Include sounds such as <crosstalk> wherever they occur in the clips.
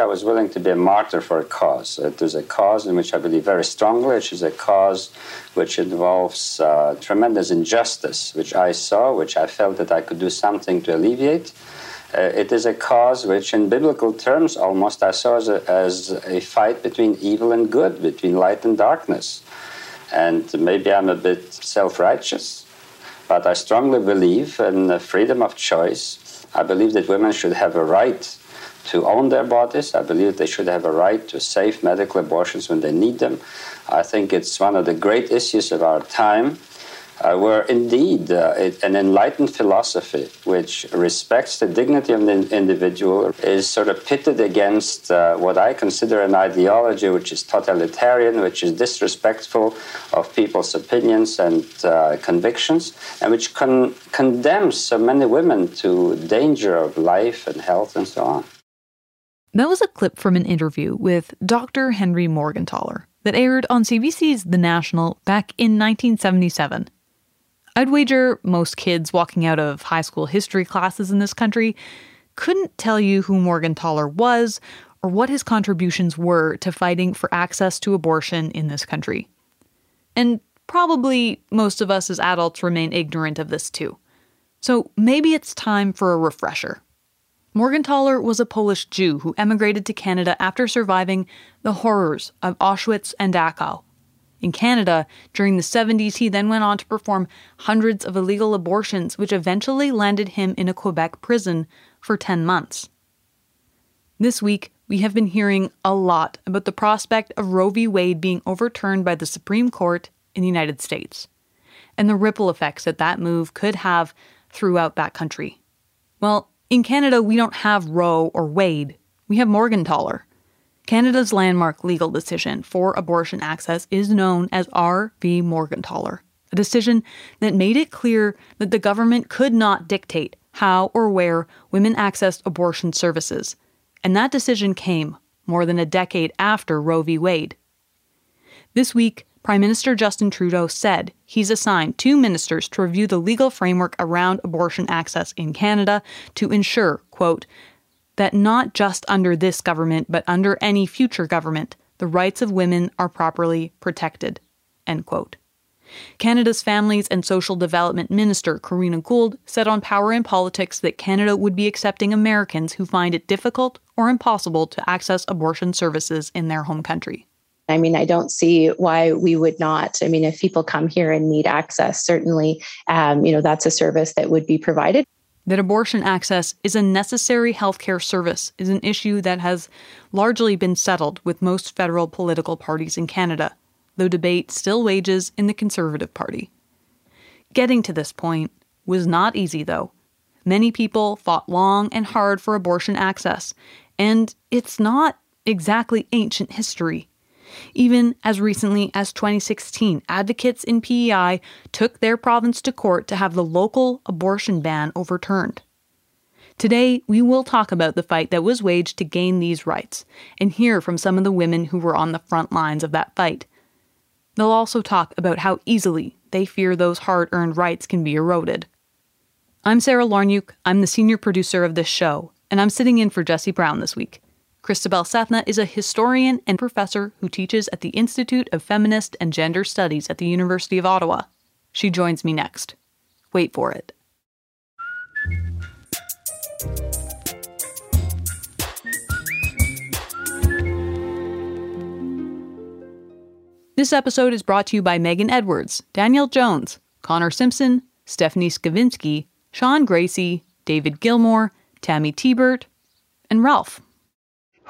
I was willing to be a martyr for a cause. It is a cause in which I believe very strongly. It is a cause which involves uh, tremendous injustice, which I saw, which I felt that I could do something to alleviate. Uh, it is a cause which, in biblical terms, almost I saw as a, as a fight between evil and good, between light and darkness. And maybe I'm a bit self righteous, but I strongly believe in the freedom of choice. I believe that women should have a right to own their bodies. I believe they should have a right to safe medical abortions when they need them. I think it's one of the great issues of our time. Uh, where indeed uh, it, an enlightened philosophy which respects the dignity of the individual is sort of pitted against uh, what I consider an ideology which is totalitarian, which is disrespectful of people's opinions and uh, convictions, and which con- condemns so many women to danger of life and health and so on. That was a clip from an interview with Dr. Henry Morgentaler that aired on CBC's The National back in 1977. I'd wager most kids walking out of high school history classes in this country couldn't tell you who Morgentaler was or what his contributions were to fighting for access to abortion in this country. And probably most of us as adults remain ignorant of this too. So maybe it's time for a refresher. Morgentaler was a Polish Jew who emigrated to Canada after surviving the horrors of Auschwitz and Dachau. In Canada, during the 70s, he then went on to perform hundreds of illegal abortions, which eventually landed him in a Quebec prison for 10 months. This week, we have been hearing a lot about the prospect of Roe v. Wade being overturned by the Supreme Court in the United States, and the ripple effects that that move could have throughout that country. Well, in Canada, we don't have Roe or Wade, we have Morgentaler. Canada's landmark legal decision for abortion access is known as R v Morgentaler, a decision that made it clear that the government could not dictate how or where women accessed abortion services. And that decision came more than a decade after Roe v. Wade. This week, Prime Minister Justin Trudeau said he's assigned two ministers to review the legal framework around abortion access in Canada to ensure, quote, that not just under this government, but under any future government, the rights of women are properly protected, end quote. Canada's Families and Social Development Minister, Karina Gould, said on Power and Politics that Canada would be accepting Americans who find it difficult or impossible to access abortion services in their home country. I mean, I don't see why we would not. I mean, if people come here and need access, certainly, um, you know, that's a service that would be provided. That abortion access is a necessary healthcare service is an issue that has largely been settled with most federal political parties in Canada, though debate still wages in the Conservative Party. Getting to this point was not easy, though. Many people fought long and hard for abortion access, and it's not exactly ancient history. Even as recently as 2016, advocates in PEI took their province to court to have the local abortion ban overturned. Today, we will talk about the fight that was waged to gain these rights and hear from some of the women who were on the front lines of that fight. They'll also talk about how easily they fear those hard earned rights can be eroded. I'm Sarah Lawrynuik. I'm the senior producer of this show, and I'm sitting in for Jesse Brown this week. Christabel Sethna is a historian and professor who teaches at the Institute of Feminist and Gender Studies at the University of Ottawa. She joins me next. Wait for it. This episode is brought to you by Megan Edwards, Danielle Jones, Connor Simpson, Stephanie Skavinsky, Sean Gracie, David Gilmore, Tammy Tebert, and Ralph.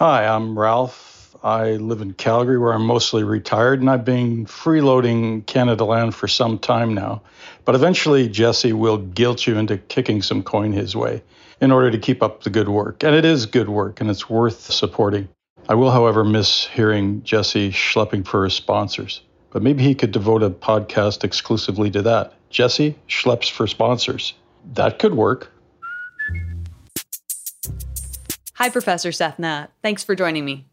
Hi, I'm Ralph. I live in Calgary where I'm mostly retired and I've been freeloading Canadaland for some time now. But eventually, Jesse will guilt you into kicking some coin his way in order to keep up the good work. And it is good work and it's worth supporting. I will, however, miss hearing Jesse schlepping for his sponsors. But maybe he could devote a podcast exclusively to that. Jesse schleps for sponsors. That could work. Hi, Professor Sethna. Thanks for joining me.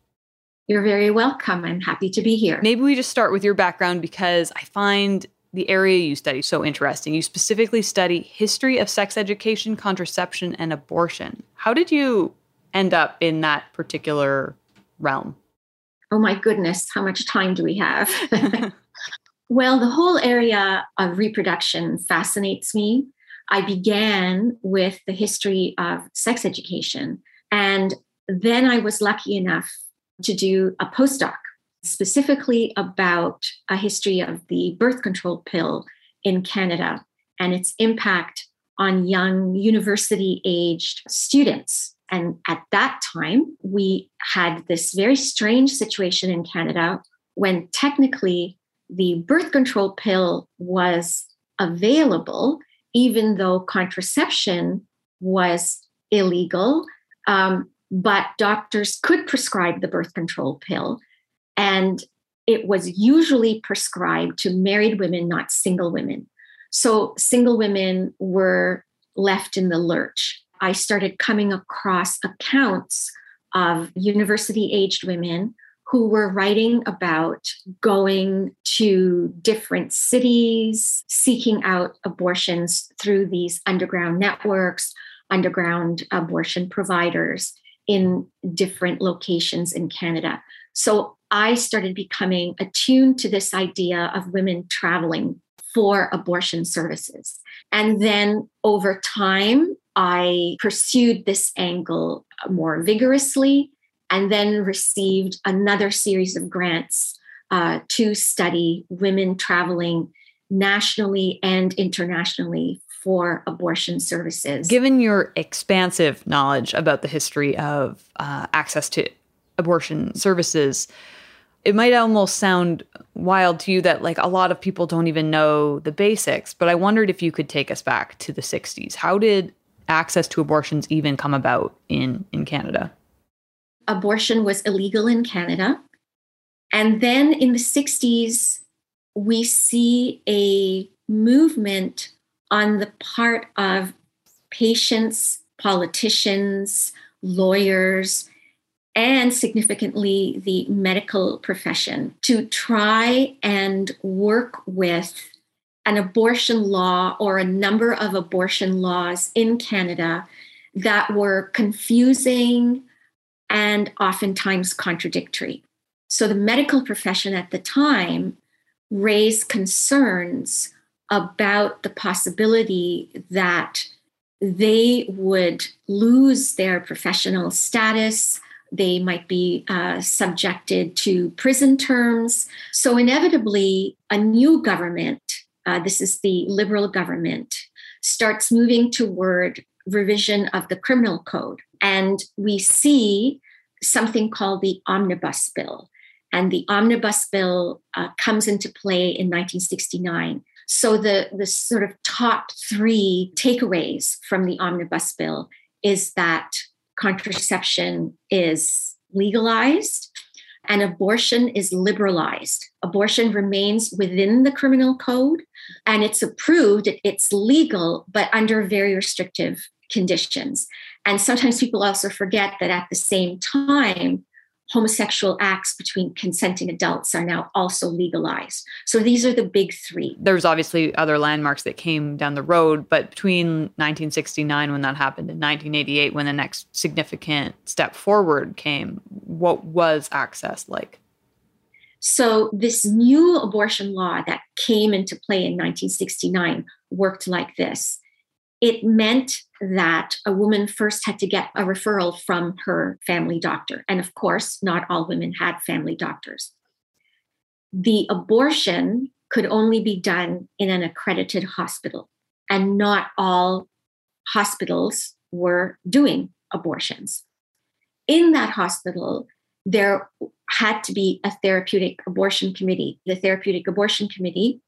You're very welcome. I'm happy to be here. Maybe we just start with your background because I find the area you study so interesting. You specifically study history of sex education, contraception, and abortion. How did you end up in that particular realm? Oh my goodness, how much time do we have? <laughs> <laughs> well, the whole area of reproduction fascinates me. I began with the history of sex education. And then I was lucky enough to do a postdoc specifically about a history of the birth control pill in Canada and its impact on young university aged students and at that time, we had this very strange situation in Canada when technically the birth control pill was available, even though contraception was illegal. Um, but doctors could prescribe the birth control pill. And it was usually prescribed to married women, not single women. So single women were left in the lurch. I started coming across accounts of university aged women who were writing about going to different cities, seeking out abortions through these underground networks, underground abortion providers in different locations in Canada. So I started becoming attuned to this idea of women traveling for abortion services. And then over time, I pursued this angle more vigorously and then received another series of grants uh, to study women traveling nationally and internationally for abortion services. Given your expansive knowledge about the history of uh, access to abortion services, it might almost sound wild to you that like a lot of people don't even know the basics, but I wondered if you could take us back to the 60s. How did access to abortions even come about in, in Canada? Abortion was illegal in Canada. And then in the 60s, we see a movement on the part of patients, politicians, lawyers, and significantly the medical profession to try and work with an abortion law or a number of abortion laws in Canada that were confusing and oftentimes contradictory. So the medical profession at the time raised concerns about the possibility that they would lose their professional status. They might be uh, subjected to prison terms. So, inevitably, a new government uh, this is the liberal government, starts moving toward revision of the criminal code. And we see something called the Omnibus Bill. And the Omnibus Bill uh, comes into play in 1969. So the, the sort of top three takeaways from the Omnibus Bill is that contraception is legalized and abortion is liberalized. Abortion remains within the criminal code and it's approved, it's legal, but under very restrictive conditions. And sometimes people also forget that at the same time, homosexual acts between consenting adults are now also legalized. So these are the big three. There's obviously other landmarks that came down the road, but between 1969 when that happened and 1988 when the next significant step forward came, what was access like? So this new abortion law that came into play in 1969 worked like this. It meant that a woman first had to get a referral from her family doctor. And of course, not all women had family doctors. The abortion could only be done in an accredited hospital, and not all hospitals were doing abortions. In that hospital, there had to be a therapeutic abortion committee. The therapeutic abortion committee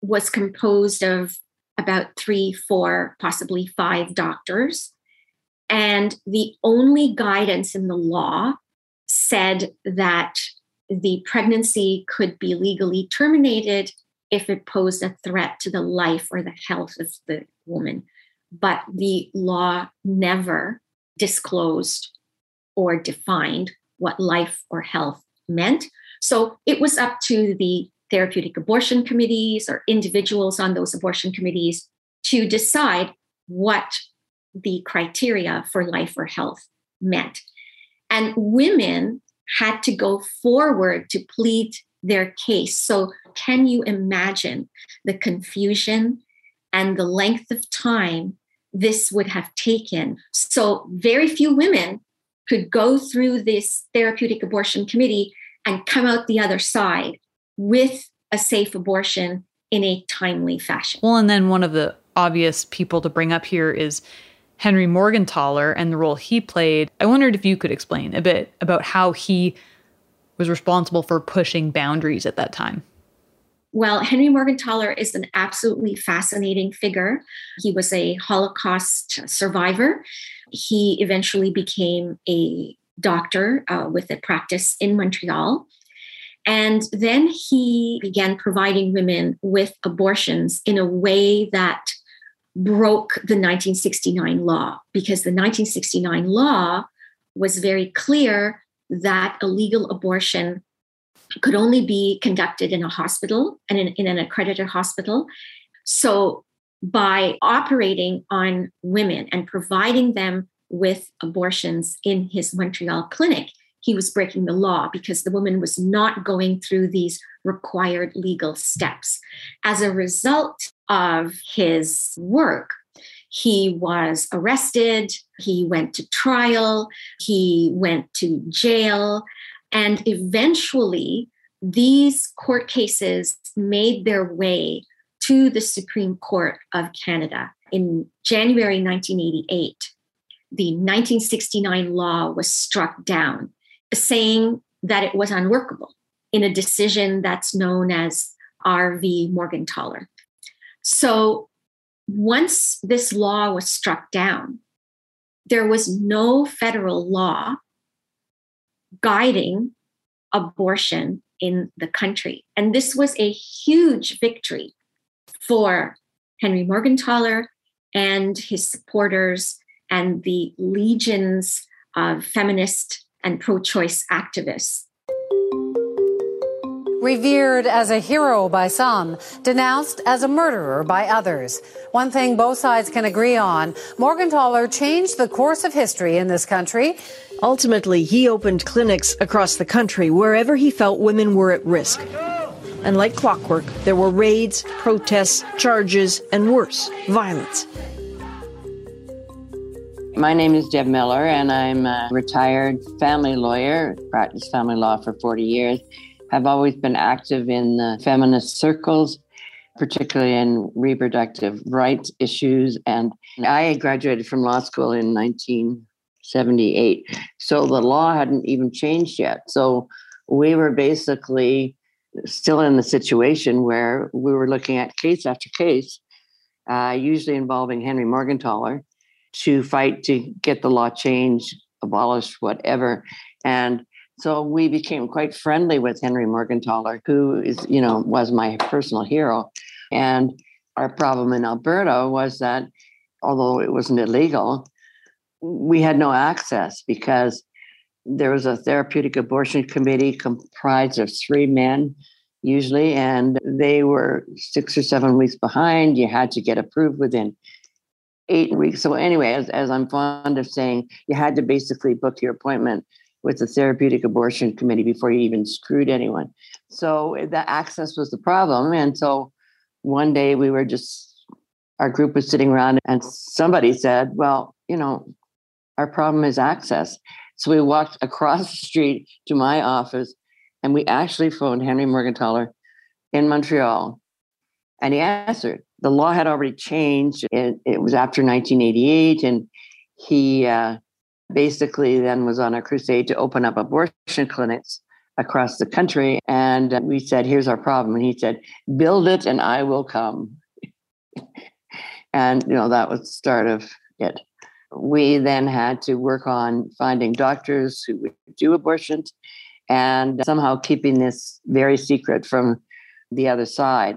was composed of about three, four, possibly five doctors. And the only guidance in the law said that the pregnancy could be legally terminated if it posed a threat to the life or the health of the woman. But the law never disclosed or defined what life or health meant. So it was up to the therapeutic abortion committees or individuals on those abortion committees to decide what the criteria for life or health meant. And women had to go forward to plead their case. So, can you imagine the confusion and the length of time this would have taken? So, very few women could go through this therapeutic abortion committee and come out the other side with a safe abortion in a timely fashion. Well, and then one of the obvious people to bring up here is Henry Morgentaler and the role he played. I wondered if you could explain a bit about how he was responsible for pushing boundaries at that time. Well, Henry Morgentaler is an absolutely fascinating figure. He was a Holocaust survivor. He eventually became a doctor uh, with a practice in Montreal. And then he began providing women with abortions in a way that broke the 1969 law, because the 1969 law was very clear that a legal abortion could only be conducted in a hospital and in, in an accredited hospital. So, by operating on women and providing them with abortions in his Montreal clinic, he was breaking the law because the woman was not going through these required legal steps. As a result of his work, he was arrested, he went to trial, he went to jail, and eventually these court cases made their way to the Supreme Court of Canada. In January 1988, the 1969 law was struck down saying that it was unworkable in a decision that's known as R.V. Morgentaler. So once this law was struck down, there was no federal law guiding abortion in the country. And this was a huge victory for Henry Morgentaler and his supporters and the legions of feminist and pro choice activists. Revered as a hero by some, denounced as a murderer by others. One thing both sides can agree on Morgentaler changed the course of history in this country. Ultimately, he opened clinics across the country wherever he felt women were at risk. And like clockwork, there were raids, protests, charges, and worse, violence. My name is Deb Miller, and I'm a retired family lawyer, practiced family law for 40 years. I've always been active in the feminist circles, particularly in reproductive rights issues. And I graduated from law school in 1978. So the law hadn't even changed yet. So we were basically still in the situation where we were looking at case after case, uh, usually involving Henry Morgentaler to fight to get the law changed, abolished, whatever. And so we became quite friendly with Henry Morgentaler, who is, you know, was my personal hero. And our problem in Alberta was that although it wasn't illegal, we had no access because there was a therapeutic abortion committee comprised of three men usually and they were six or seven weeks behind you had to get approved within eight weeks. So anyway as, as i'm fond of saying you had to basically book your appointment with the therapeutic abortion committee before you even screwed anyone. So the access was the problem. And so one day we were just our group was sitting around and somebody said well you know our problem is access. So we walked <laughs> across the street to my office and we actually phoned Henry Morgentaler in Montreal and he answered. The law had already changed. It, it was after 1988 and he uh, basically then was on a crusade to open up abortion clinics across the country. And we said, here's our problem. And he said, build it and I will come. <laughs> and, you know, that was the start of it we then had to work on finding doctors who would do abortions and somehow keeping this very secret from the other side.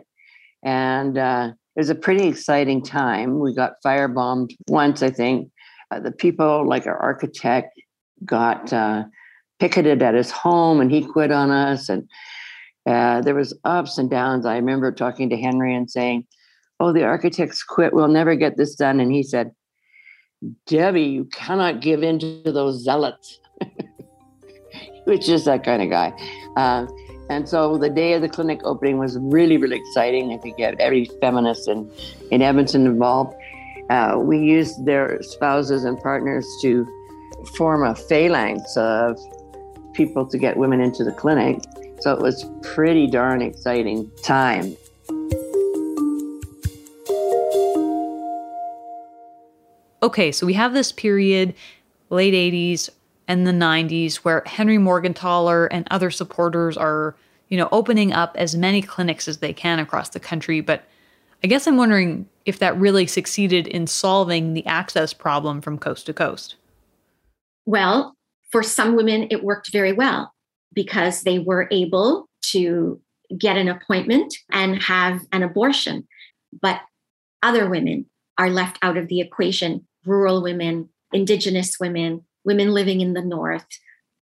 And uh, it was a pretty exciting time. We got firebombed once, I think. Uh, the people, like our architect, got uh, picketed at his home and he quit on us. And uh, there was ups and downs. I remember talking to Henry and saying, oh, the architects quit. We'll never get this done. And he said, Debbie, you cannot give in to those zealots, <laughs> which is that kind of guy. And so the day of the clinic opening was really, really exciting. I think you had every feminist in, in Edmonton involved. Uh, we used their spouses and partners to form a phalanx of people to get women into the clinic. So it was pretty darn exciting time. okay, so we have this period, late 80s and the 90s, where Henry Morgentaler and other supporters are, you know, opening up as many clinics as they can across the country. But I guess I'm wondering if that really succeeded in solving the access problem from coast to coast. Well, for some women, it worked very well because they were able to get an appointment and have an abortion. But other women are left out of the equation rural women, Indigenous women, women living in the North,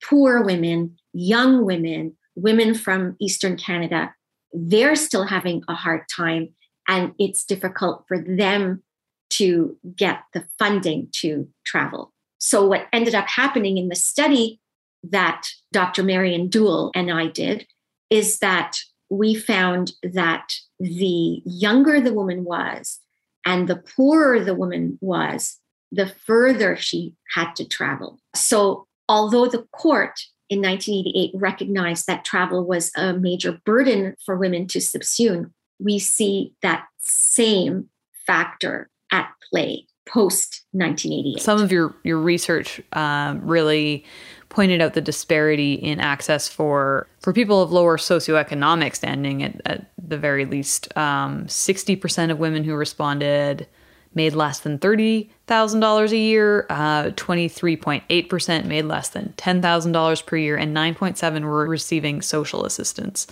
poor women, young women, women from Eastern Canada, they're still having a hard time. And it's difficult for them to get the funding to travel. So, what ended up happening in the study that Dr. Marion Doull and I did is that we found that the younger the woman was and the poorer the woman was, the further she had to travel. So, although the court in 1988 recognized that travel was a major burden for women to subsume, we see that same factor at play post 1988. Some of your your research um, really pointed out the disparity in access for for people of lower socioeconomic standing. At, at the very least, um, sixty percent of women who responded made less than $30,000 a year, uh, 23.8% made less than $10,000 per year, and 9.7 were receiving social assistance.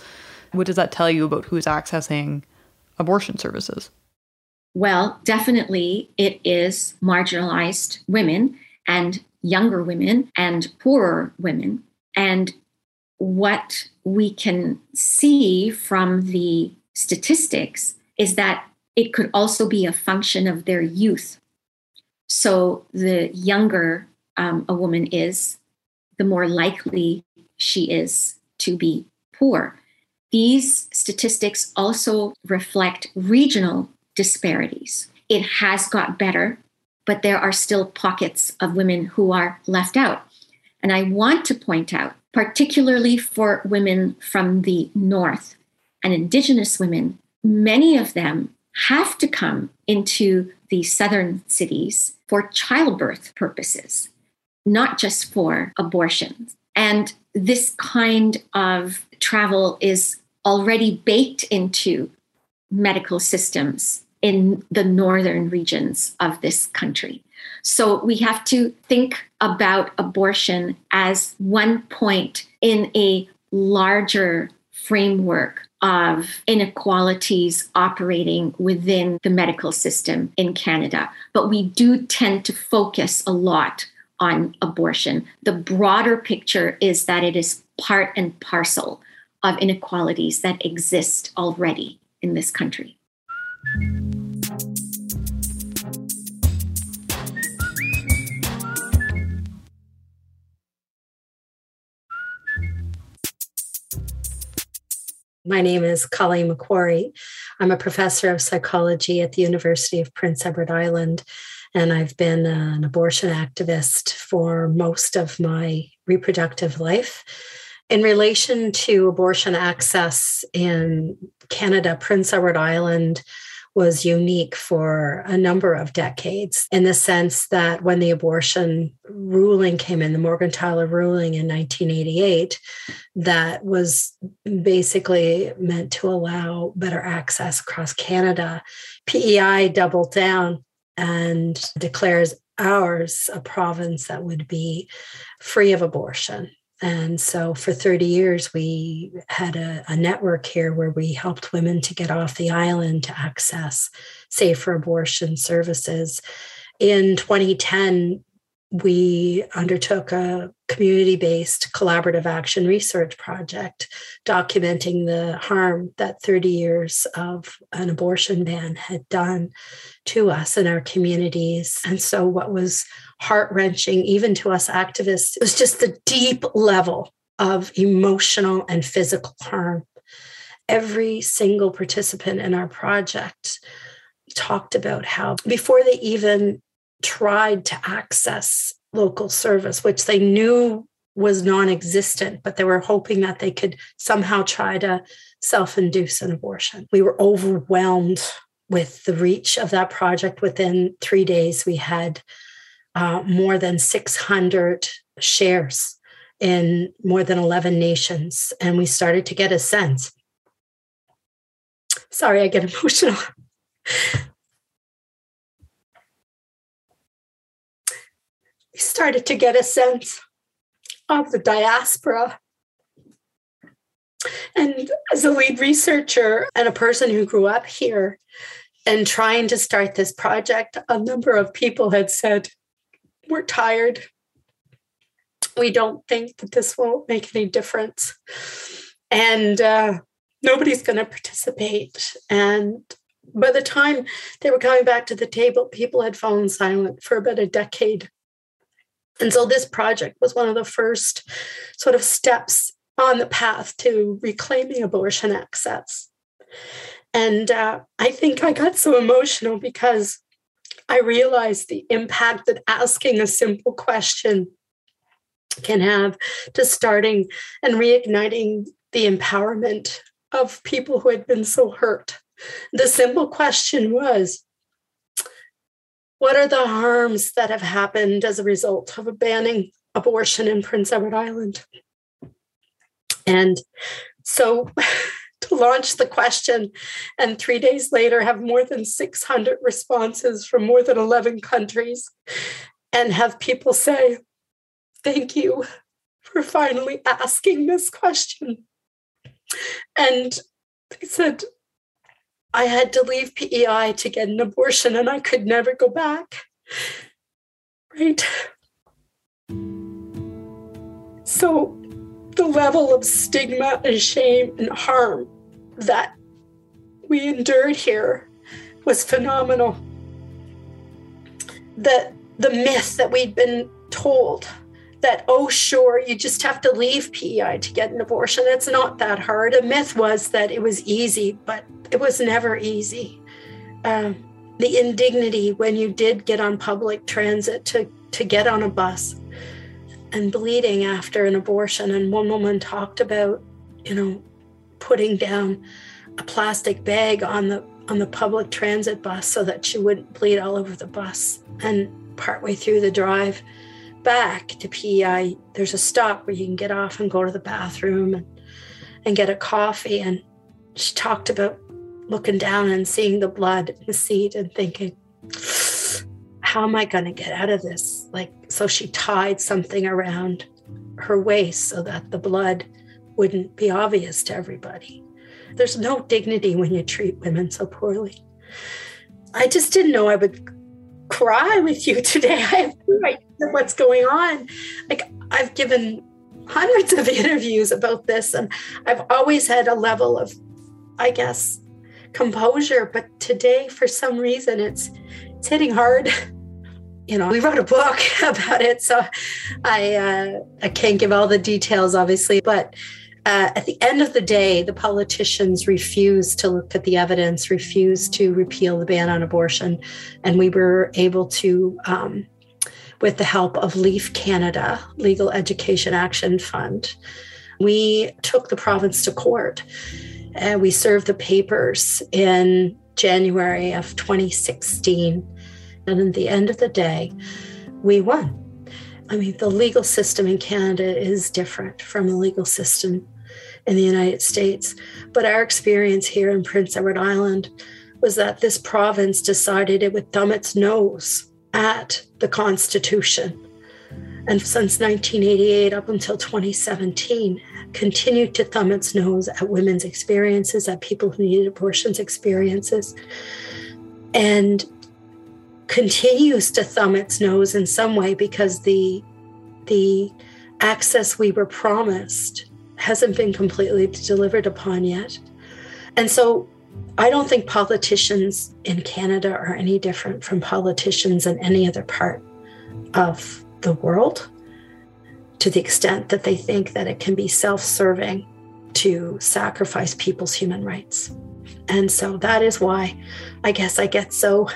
What does that tell you about who's accessing abortion services? Well, definitely it is marginalized women and younger women and poorer women. And what we can see from the statistics is that it could also be a function of their youth. So the younger um, a woman is, the more likely she is to be poor. These statistics also reflect regional disparities. It has got better, but there are still pockets of women who are left out. And I want to point out, particularly for women from the North and Indigenous women, many of them have to come into the southern cities for childbirth purposes, not just for abortions. And this kind of travel is already baked into medical systems in the northern regions of this country. So we have to think about abortion as one point in a larger framework of inequalities operating within the medical system in Canada. But we do tend to focus a lot on abortion. The broader picture is that it is part and parcel of inequalities that exist already in this country. My name is Colleen MacQuarrie. I'm a professor of psychology at the University of Prince Edward Island, and I've been an abortion activist for most of my reproductive life. In relation to abortion access in Canada, Prince Edward Island was unique for a number of decades in the sense that when the abortion ruling came in, the Morgentaler ruling in 1988, that was basically meant to allow better access across Canada. PEI doubled down and declares ours a province that would be free of abortion. And so for 30 years, we had a, a, network here where we helped women to get off the island to access safer abortion services. In 2010, we undertook a community based collaborative action research project documenting the harm that 30 years of an abortion ban had done to us and our communities. And so, what was heart wrenching, even to us activists, it was just the deep level of emotional and physical harm. Every single participant in our project talked about how before they even tried to access local service, which they knew was non existent, but they were hoping that they could somehow try to self induce an abortion. We were overwhelmed with the reach of that project. Within three days, we had uh, more than 600 shares in more than 11 nations, and we started to get a sense. Sorry, I get <laughs> emotional. We started to get a sense of the diaspora. And as a lead researcher and a person who grew up here and trying to start this project, a number of people had said, We're tired. We don't think that this will make any difference. And uh, nobody's going to participate. And by the time they were coming back to the table, people had fallen silent for about a decade. And so this project was one of the first sort of steps on the path to reclaiming abortion access. And uh, I think I got so emotional because I realized the impact that asking a simple question can have to starting and reigniting the empowerment of people who had been so hurt. The simple question was what are the harms that have happened as a result of banning abortion in Prince Edward Island? And so <laughs> to launch the question and three days later have more than 600 responses from more than 11 countries and have people say, Thank you for finally asking this question. And they said, I had to leave PEI to get an abortion and I could never go back. Right? So, the level of stigma and shame and harm that we endured here was phenomenal. The, the myth that we'd been told that, oh, sure, you just have to leave PEI to get an abortion. It's not that hard. A myth was that it was easy, but it was never easy. Um, the indignity when you did get on public transit to, to get on a bus and bleeding after an abortion. And one woman talked about, you know, putting down a plastic bag on the on the public transit bus so that she wouldn't bleed all over the bus. And partway through the drive, back to PEI, there's a stop where you can get off and go to the bathroom and, and get a coffee. And she talked about looking down and seeing the blood in the seat and thinking, how am I going to get out of this? Like, so she tied something around her waist so that the blood wouldn't be obvious to everybody. There's no dignity when you treat women so poorly. I just didn't know I would cry with you today. <laughs> I have no idea what's going on. Like I've given hundreds of <laughs> interviews about this, and I've always had a level of, I guess, composure. But today, for some reason, it's it's hitting hard. <laughs> You know, we wrote a book about it, so I uh, I can't give all the details, obviously, but uh, at the end of the day, the politicians refused to look at the evidence, refused to repeal the ban on abortion. And we were able to, um, with the help of LEAF Canada, Legal Education Action Fund, we took the province to court and we served the papers in January of 2016. And at the end of the day, we won. I mean, the legal system in Canada is different from the legal system in the United States. But our experience here in Prince Edward Island was that this province decided it would thumb its nose at the Constitution. And since 1988 up until 2017, continued to thumb its nose at women's experiences, at people who needed abortions experiences, and continues to thumb its nose in some way because the the access we were promised hasn't been completely delivered upon yet. And so I don't think politicians in Canada are any different from politicians in any other part of the world to the extent that they think that it can be self serving to sacrifice people's human rights. And so that is why I guess I get so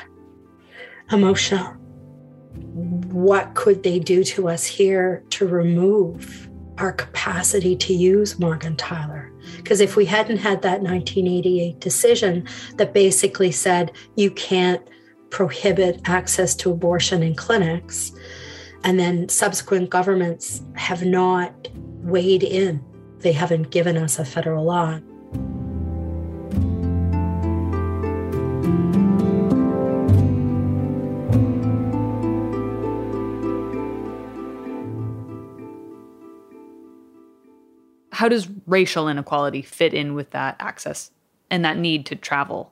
emotional. What could they do to us here to remove our capacity to use Morgentaler. Because if we hadn't had that 1988 decision that basically said you can't prohibit access to abortion in clinics, and then subsequent governments have not weighed in, they haven't given us a federal law. How does racial inequality fit in with that access and that need to travel?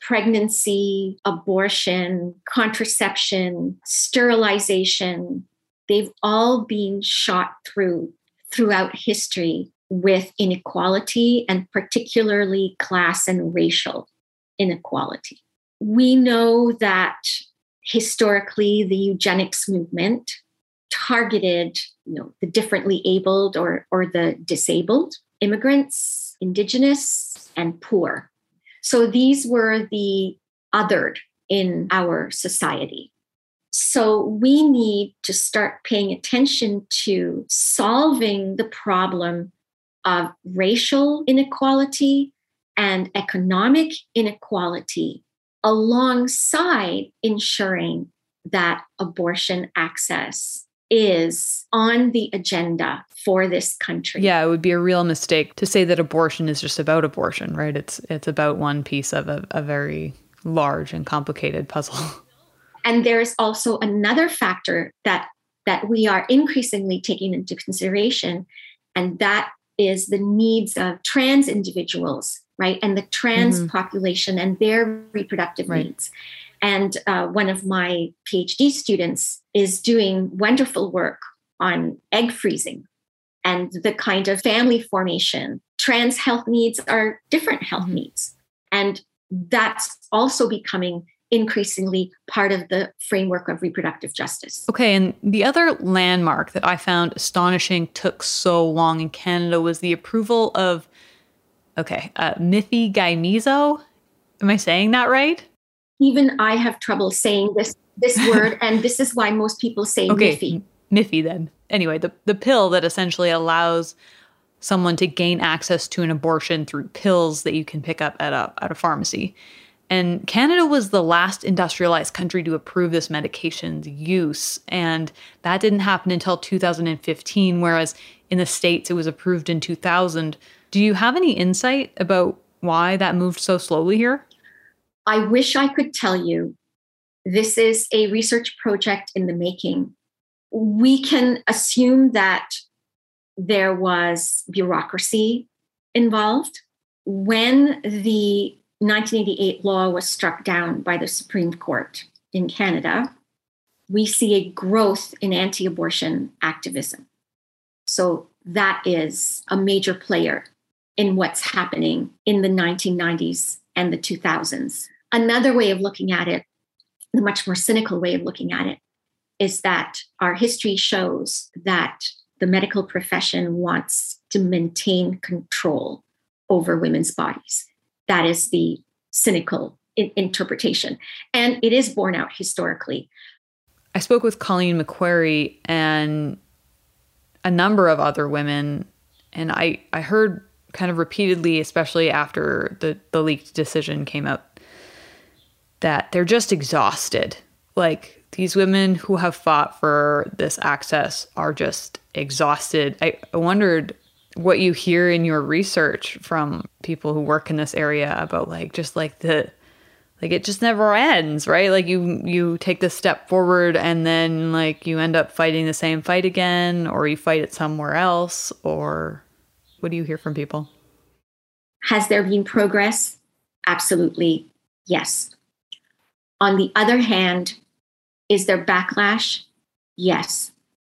Pregnancy, abortion, contraception, sterilization, they've all been shot through throughout history with inequality and particularly class and racial inequality. We know that historically the eugenics movement targeted you know the differently abled or or the disabled immigrants indigenous and poor. So these were the othered in our society. So we need to start paying attention to solving the problem of racial inequality and economic inequality alongside ensuring that abortion access is on the agenda for this country. Yeah, it would be a real mistake to say that abortion is just about abortion, right? It's it's about one piece of a, a very large and complicated puzzle. <laughs> And there's also another factor that that we are increasingly taking into consideration, and that is the needs of trans individuals, right? And the trans mm-hmm. population and their reproductive right. needs. And uh, one of my PhD students is doing wonderful work on egg freezing and the kind of family formation. Trans health needs are different health mm-hmm. needs. And that's also becoming increasingly part of the framework of reproductive justice. Okay, and the other landmark that I found astonishing took so long in Canada was the approval of, okay, uh, Mifegymiso. Am I saying that right? Even I have trouble saying this this <laughs> word, and this is why most people say okay, Miffy. Miffy then. Anyway, the, the pill that essentially allows someone to gain access to an abortion through pills that you can pick up at a at a pharmacy. And Canada was the last industrialized country to approve this medication's use. And that didn't happen until 2015, whereas in the States it was approved in 2000. Do you have any insight about why that moved so slowly here? I wish I could tell you this is a research project in the making. We can assume that there was bureaucracy involved. When the 1988 law was struck down by the Supreme Court, in Canada, we see a growth in anti abortion activism. So that is a major player in what's happening in the 1990s and the 2000s. Another way of looking at it, the much more cynical way of looking at it, is that our history shows that the medical profession wants to maintain control over women's bodies. That is the cynical in- interpretation. And it is borne out historically. I spoke with Colleen MacQuarrie and a number of other women, and I, I heard kind of repeatedly, especially after the, the leaked decision came out, that they're just exhausted. Like these women who have fought for this access are just exhausted. I, wondered what you hear in your research from people who work in this area about like just like the like it just never ends right like you you take this step forward and then like you end up fighting the same fight again or you fight it somewhere else or what do you hear from people has there been progress absolutely yes on the other hand is there backlash yes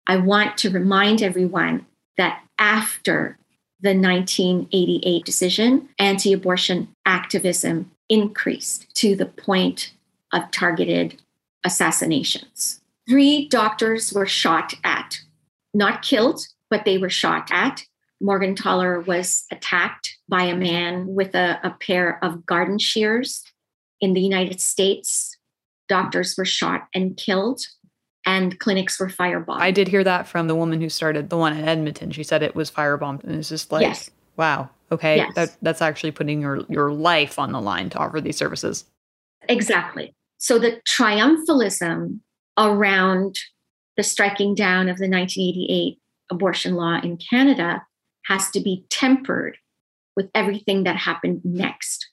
i want to remind everyone that after the 1988 decision anti-abortion activism increased to the point of targeted assassinations. Three doctors were shot at, not killed, but they were shot at. Morgentaler was attacked by a man with a, a pair of garden shears. In the United States, doctors were shot and killed and clinics were firebombed. I did hear that from the woman who started the one in Edmonton. She said it was firebombed, and it's just like, yes. wow, Okay, yes. that, that's actually putting your, your life on the line to offer these services. Exactly. So the triumphalism around the striking down of the 1988 abortion law in Canada has to be tempered with everything that happened next.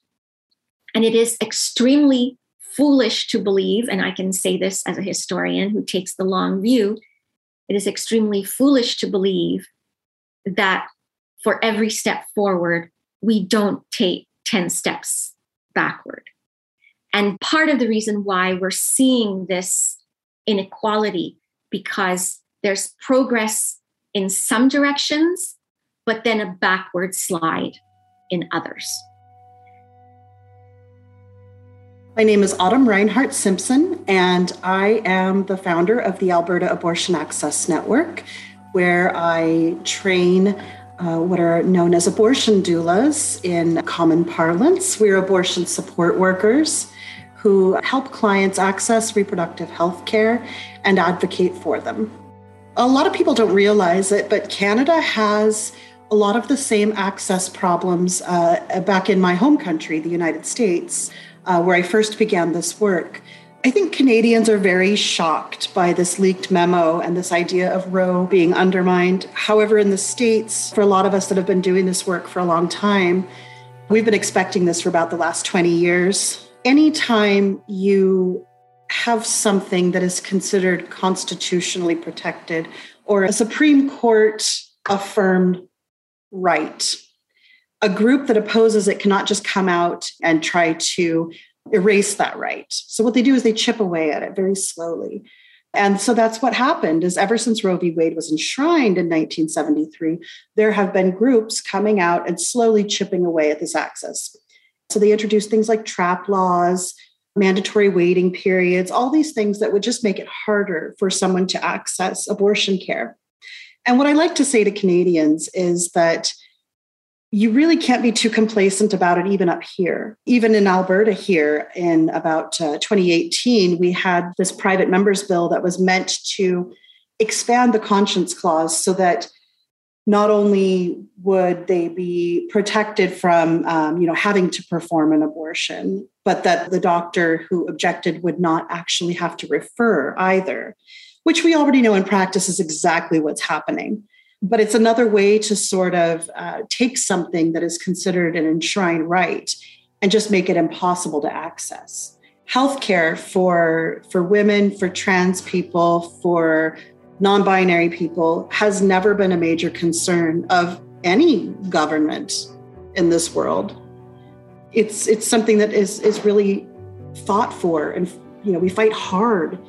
And it is extremely foolish to believe, and I can say this as a historian who takes the long view, it is extremely foolish to believe that for every step forward, we don't take 10 steps backward. And part of the reason why we're seeing this inequality because there's progress in some directions, but then a backward slide in others. My name is Autumn Reinhardt Simpson, and I am the founder of the Alberta Abortion Access Network, where I train uh, what are known as abortion doulas in common parlance. We're abortion support workers who help clients access reproductive health care and advocate for them. A lot of people don't realize it, but Canada has a lot of the same access problems uh, back in my home country, the United States, uh, where I first began this work. I think Canadians are very shocked by this leaked memo and this idea of Roe being undermined. However, in the States, for a lot of us that have been doing this work for a long time, we've been expecting this for about the last 20 years. Anytime you have something that is considered constitutionally protected or a Supreme Court affirmed right, a group that opposes it cannot just come out and try to erase that right. So what they do is they chip away at it very slowly. And so that's what happened is ever since Roe v. Wade was enshrined in 1973, there have been groups coming out and slowly chipping away at this access. So they introduced things like trap laws, mandatory waiting periods, all these things that would just make it harder for someone to access abortion care. And what I like to say to Canadians is that you really can't be too complacent about it, even up here. Even in Alberta, here in about uh, 2018, we had this private members bill that was meant to expand the conscience clause so that not only would they be protected from um, you know having to perform an abortion but that the doctor who objected would not actually have to refer either which we already know in practice is exactly what's happening but it's another way to sort of uh, take something that is considered an enshrined right and just make it impossible to access healthcare for for women for trans people for non-binary people has never been a major concern of any government in this world it's it's something that is is really fought for and you know, we fight hard.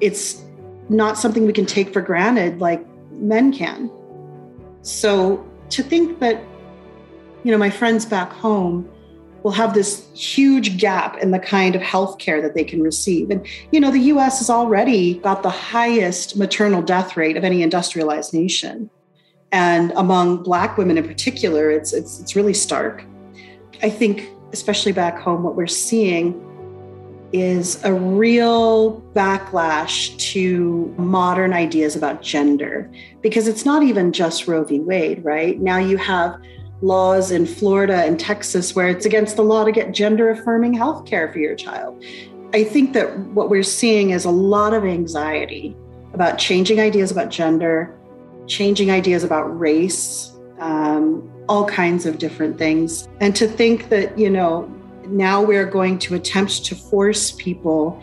It's not something we can take for granted like men can. So to think that, you know, my friends back home will have this huge gap in the kind of health care that they can receive. And, you know, the US has already got the highest maternal death rate of any industrialized nation. And among Black women in particular, it's, it's, it's really stark. I think, especially back home, what we're seeing is a real backlash to modern ideas about gender because it's not even just Roe v. Wade, right? Now you have laws in Florida and Texas where it's against the law to get gender affirming health care for your child. I think that what we're seeing is a lot of anxiety about changing ideas about gender, changing ideas about race, um, all kinds of different things. And to think that, you know, now we're going to attempt to force people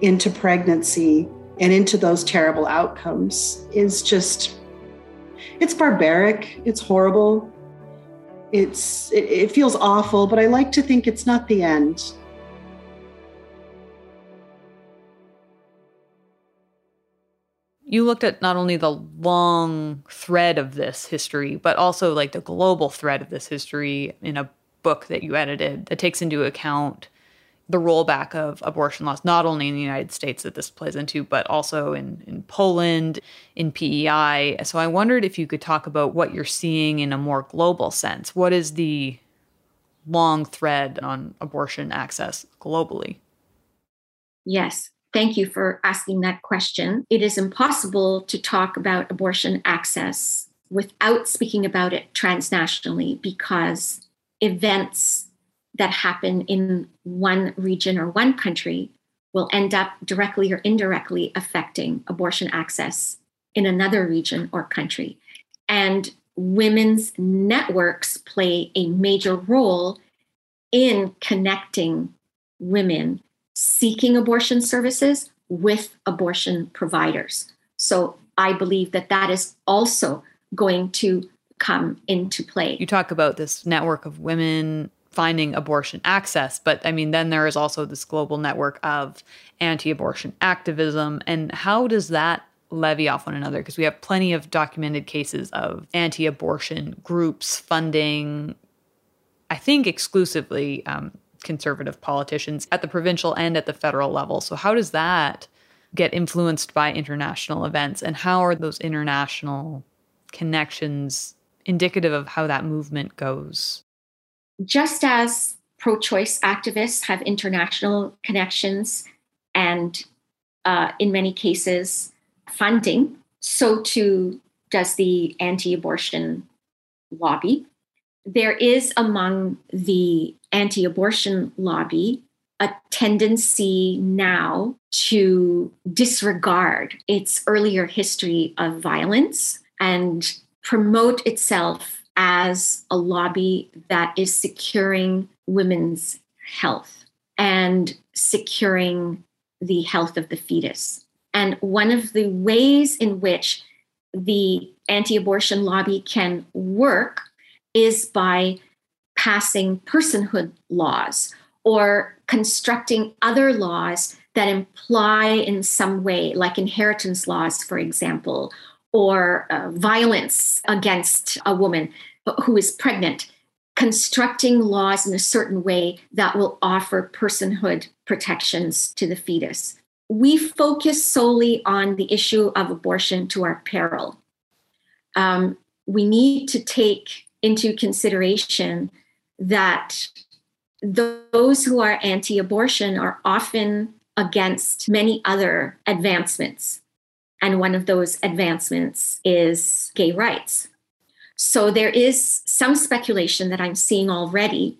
into pregnancy and into those terrible outcomes is just it's barbaric it's horrible. It's it, it, feels awful but i like to think it's not the end. You looked at not only the long thread of this history but also like the global thread of this history in a book that you edited that takes into account the rollback of abortion laws, not only in the United States that this plays into, but also in, in Poland, in PEI. So I wondered if you could talk about what you're seeing in a more global sense. What is the long thread on abortion access globally? Yes. Thank you for asking that question. It is impossible to talk about abortion access without speaking about it transnationally because events that happen in one region or one country will end up directly or indirectly affecting abortion access in another region or country. And women's networks play a major role in connecting women seeking abortion services with abortion providers. So I believe that that is also going to come into play. You talk about this network of women finding abortion access, but I mean, then there is also this global network of anti abortion activism. And how does that levy off one another? Because we have plenty of documented cases of anti abortion groups funding, I think, exclusively um, conservative politicians at the provincial and at the federal level. So, how does that get influenced by international events? And how are those international connections indicative of how that movement goes. Just as pro choice activists have international connections and, uh, in many cases, funding, so too does the anti abortion lobby. There is among the anti abortion lobby a tendency now to disregard its earlier history of violence and promote itself as a lobby that is securing women's health and securing the health of the fetus. And one of the ways in which the anti abortion lobby can work is by passing personhood laws or constructing other laws that imply in some way, like inheritance laws, for example, or uh, violence against a woman who is pregnant, constructing laws in a certain way that will offer personhood protections to the fetus. We focus solely on the issue of abortion to our peril. Um, we need to take into consideration that those who are anti abortion are often against many other advancements and one of those advancements is gay rights. So there is some speculation that I'm seeing already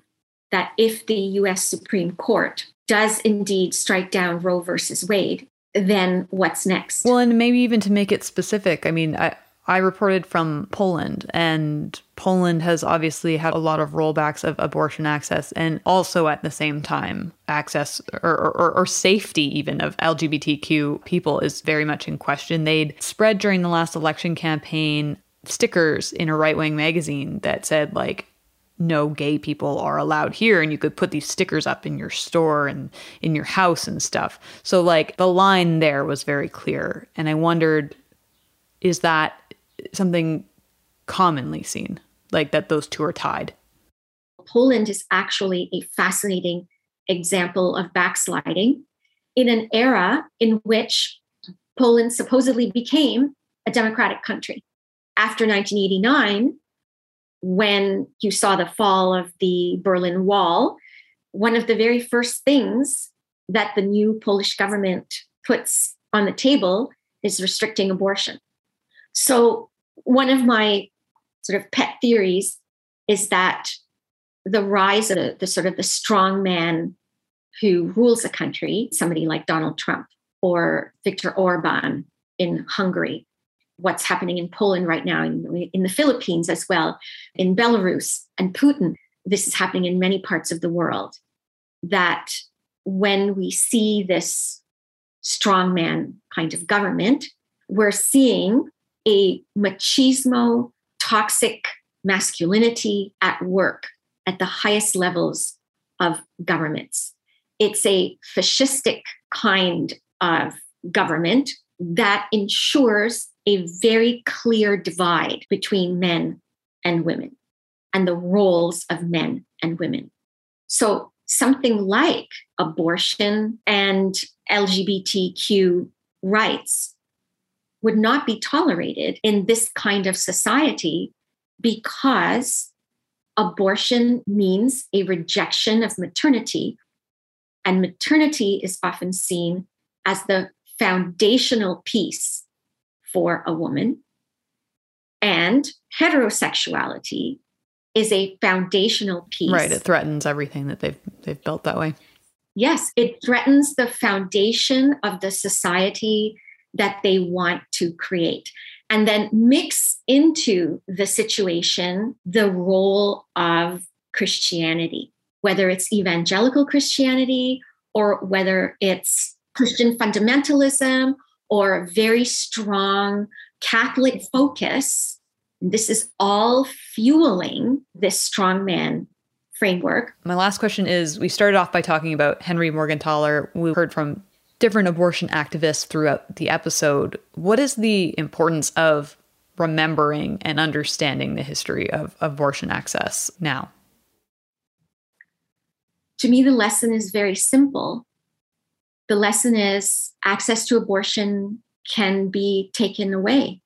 that if the US Supreme Court does indeed strike down Roe versus Wade, then what's next? Well, and maybe even to make it specific, I mean, I, I reported from Poland, and Poland has obviously had a lot of rollbacks of abortion access, and also at the same time, access or, or, or, safety even of LGBTQ people is very much in question. They'd spread during the last election campaign stickers in a right wing magazine that said, like, no gay people are allowed here and you could put these stickers up in your store and in your house and stuff so like the line there was very clear and i wondered is that something commonly seen like that those two are tied poland is actually a fascinating example of backsliding in an era in which poland supposedly became a democratic country after 1989 when you saw the fall of the Berlin Wall, one of the very first things that the new Polish government puts on the table is restricting abortion. So, one of my sort of pet theories is that the rise of the, the sort of the strong man who rules a country, somebody like Donald Trump or Viktor Orban in Hungary, what's happening in Poland right now, in, in the Philippines as well, in Belarus and Putin. This is happening in many parts of the world. That when we see this strongman kind of government, we're seeing a machismo, toxic masculinity at work at the highest levels of governments. It's a fascistic kind of government that ensures a very clear divide between men and women and the roles of men and women. So, something like abortion and LGBTQ rights would not be tolerated in this kind of society because abortion means a rejection of maternity. And maternity is often seen as the foundational piece for a woman. And heterosexuality is a foundational piece. Right. It threatens everything that they've they've built that way. Yes, it threatens the foundation of the society that they want to create. And then mix into the situation the role of Christianity, whether it's evangelical Christianity or whether it's Christian fundamentalism or a very strong Catholic focus. This is all fueling this strongman framework. My last question is we started off by talking about Henry Morgentaler. We heard from different abortion activists throughout the episode. What is the importance of remembering and understanding the history of abortion access now? To me, the lesson is very simple the lesson is access to abortion can be taken away,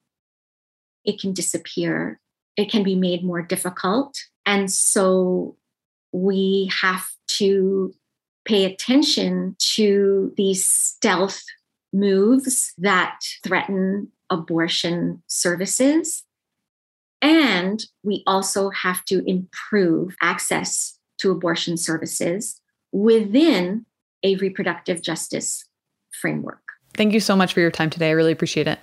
it can disappear, it can be made more difficult. And so we have to pay attention to these stealth moves that threaten abortion services. And we also have to improve access to abortion services within a reproductive justice framework. Thank you so much for your time today. I really appreciate it.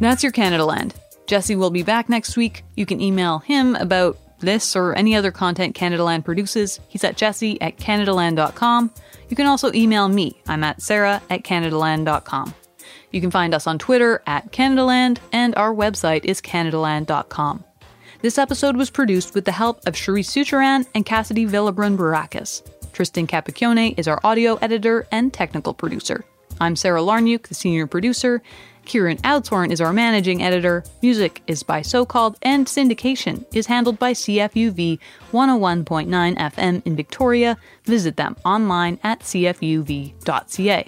That's your Canadaland. Jesse will be back next week. You can email him about this or any other content Canadaland produces. He's at jesse at canadaland.com. You can also email me. I'm at sarah at canadaland.com. You can find us on Twitter at Canadaland, and our website is canadaland.com. This episode was produced with the help of Cherise Seucharan and Cassidy Villabrun Barakis. Tristan Capacchione is our audio editor and technical producer. I'm Sarah Lawrynuik, the senior producer. Kieran Oudshoorn is our managing editor. Music is by So Called, and syndication is handled by CFUV 101.9 FM in Victoria. Visit them online at cfuv.ca.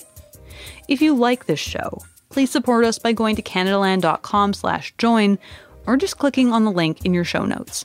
If you like this show, please support us by going to canadaland.com slash join or just clicking on the link in your show notes.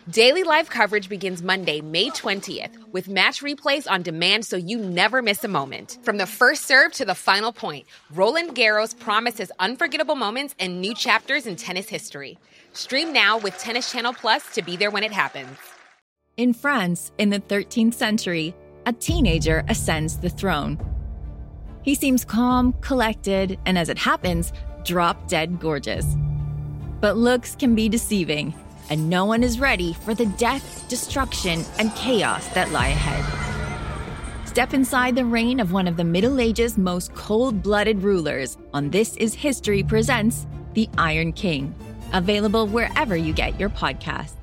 Daily live coverage begins Monday, May 20th, with match replays on demand so you never miss a moment. From the first serve to the final point, Roland Garros promises unforgettable moments and new chapters in tennis history. Stream now with Tennis Channel Plus to be there when it happens. In France, in the 13th century, a teenager ascends the throne. He seems calm, collected, and as it happens, drop dead gorgeous. But looks can be deceiving and no one is ready for the death, destruction, and chaos that lie ahead. Step inside the reign of one of the Middle Ages' most cold blooded rulers on This Is History Presents The Iron King, available wherever you get your podcasts.